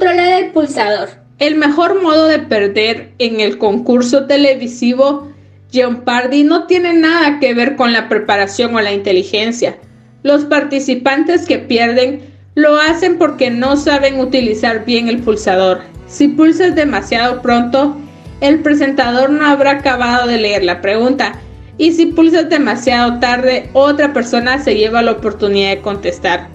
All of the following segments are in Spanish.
Controlar el pulsador. El mejor modo de perder en el concurso televisivo Jeopardy no tiene nada que ver con la preparación o la inteligencia. Los participantes que pierden lo hacen porque no saben utilizar bien el pulsador. Si pulsas demasiado pronto, el presentador no habrá acabado de leer la pregunta. Y si pulsas demasiado tarde, otra persona se lleva la oportunidad de contestar.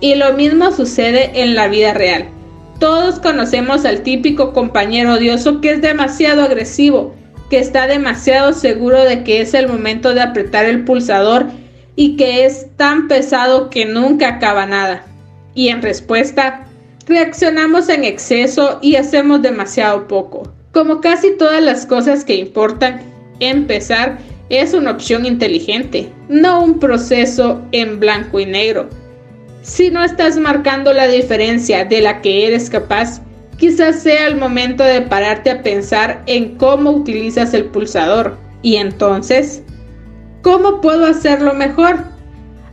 Y lo mismo sucede en la vida real. Todos conocemos al típico compañero odioso que es demasiado agresivo, que está demasiado seguro de que es el momento de apretar el pulsador y que es tan pesado que nunca acaba nada. Y en respuesta, reaccionamos en exceso y hacemos demasiado poco. Como casi todas las cosas que importan, empezar es una opción inteligente, no un proceso en blanco y negro si no estás marcando la diferencia de la que eres capaz, quizás sea el momento de pararte a pensar en cómo utilizas el pulsador. Y entonces, ¿cómo puedo hacerlo mejor?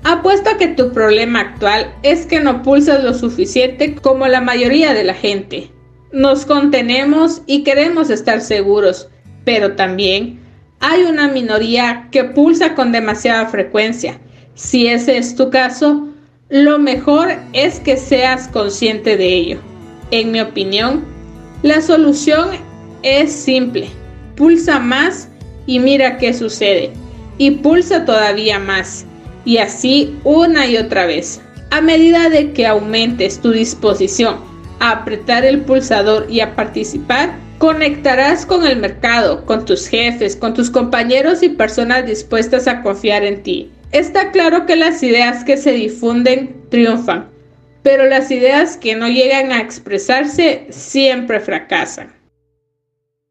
Apuesto a que tu problema actual es que no pulsas lo suficiente como la mayoría de la gente. Nos contenemos y queremos estar seguros, pero también hay una minoría que pulsa con demasiada frecuencia. Si ese es tu caso, lo mejor es que seas consciente de ello. En mi opinión, la solución es simple. Pulsa más y mira qué sucede. Y pulsa todavía más. Y así una y otra vez. A medida de que aumentes tu disposición a apretar el pulsador y a participar, conectarás con el mercado, con tus jefes, con tus compañeros y personas dispuestas a confiar en ti. Está claro que las ideas que se difunden triunfan, pero las ideas que no llegan a expresarse siempre fracasan.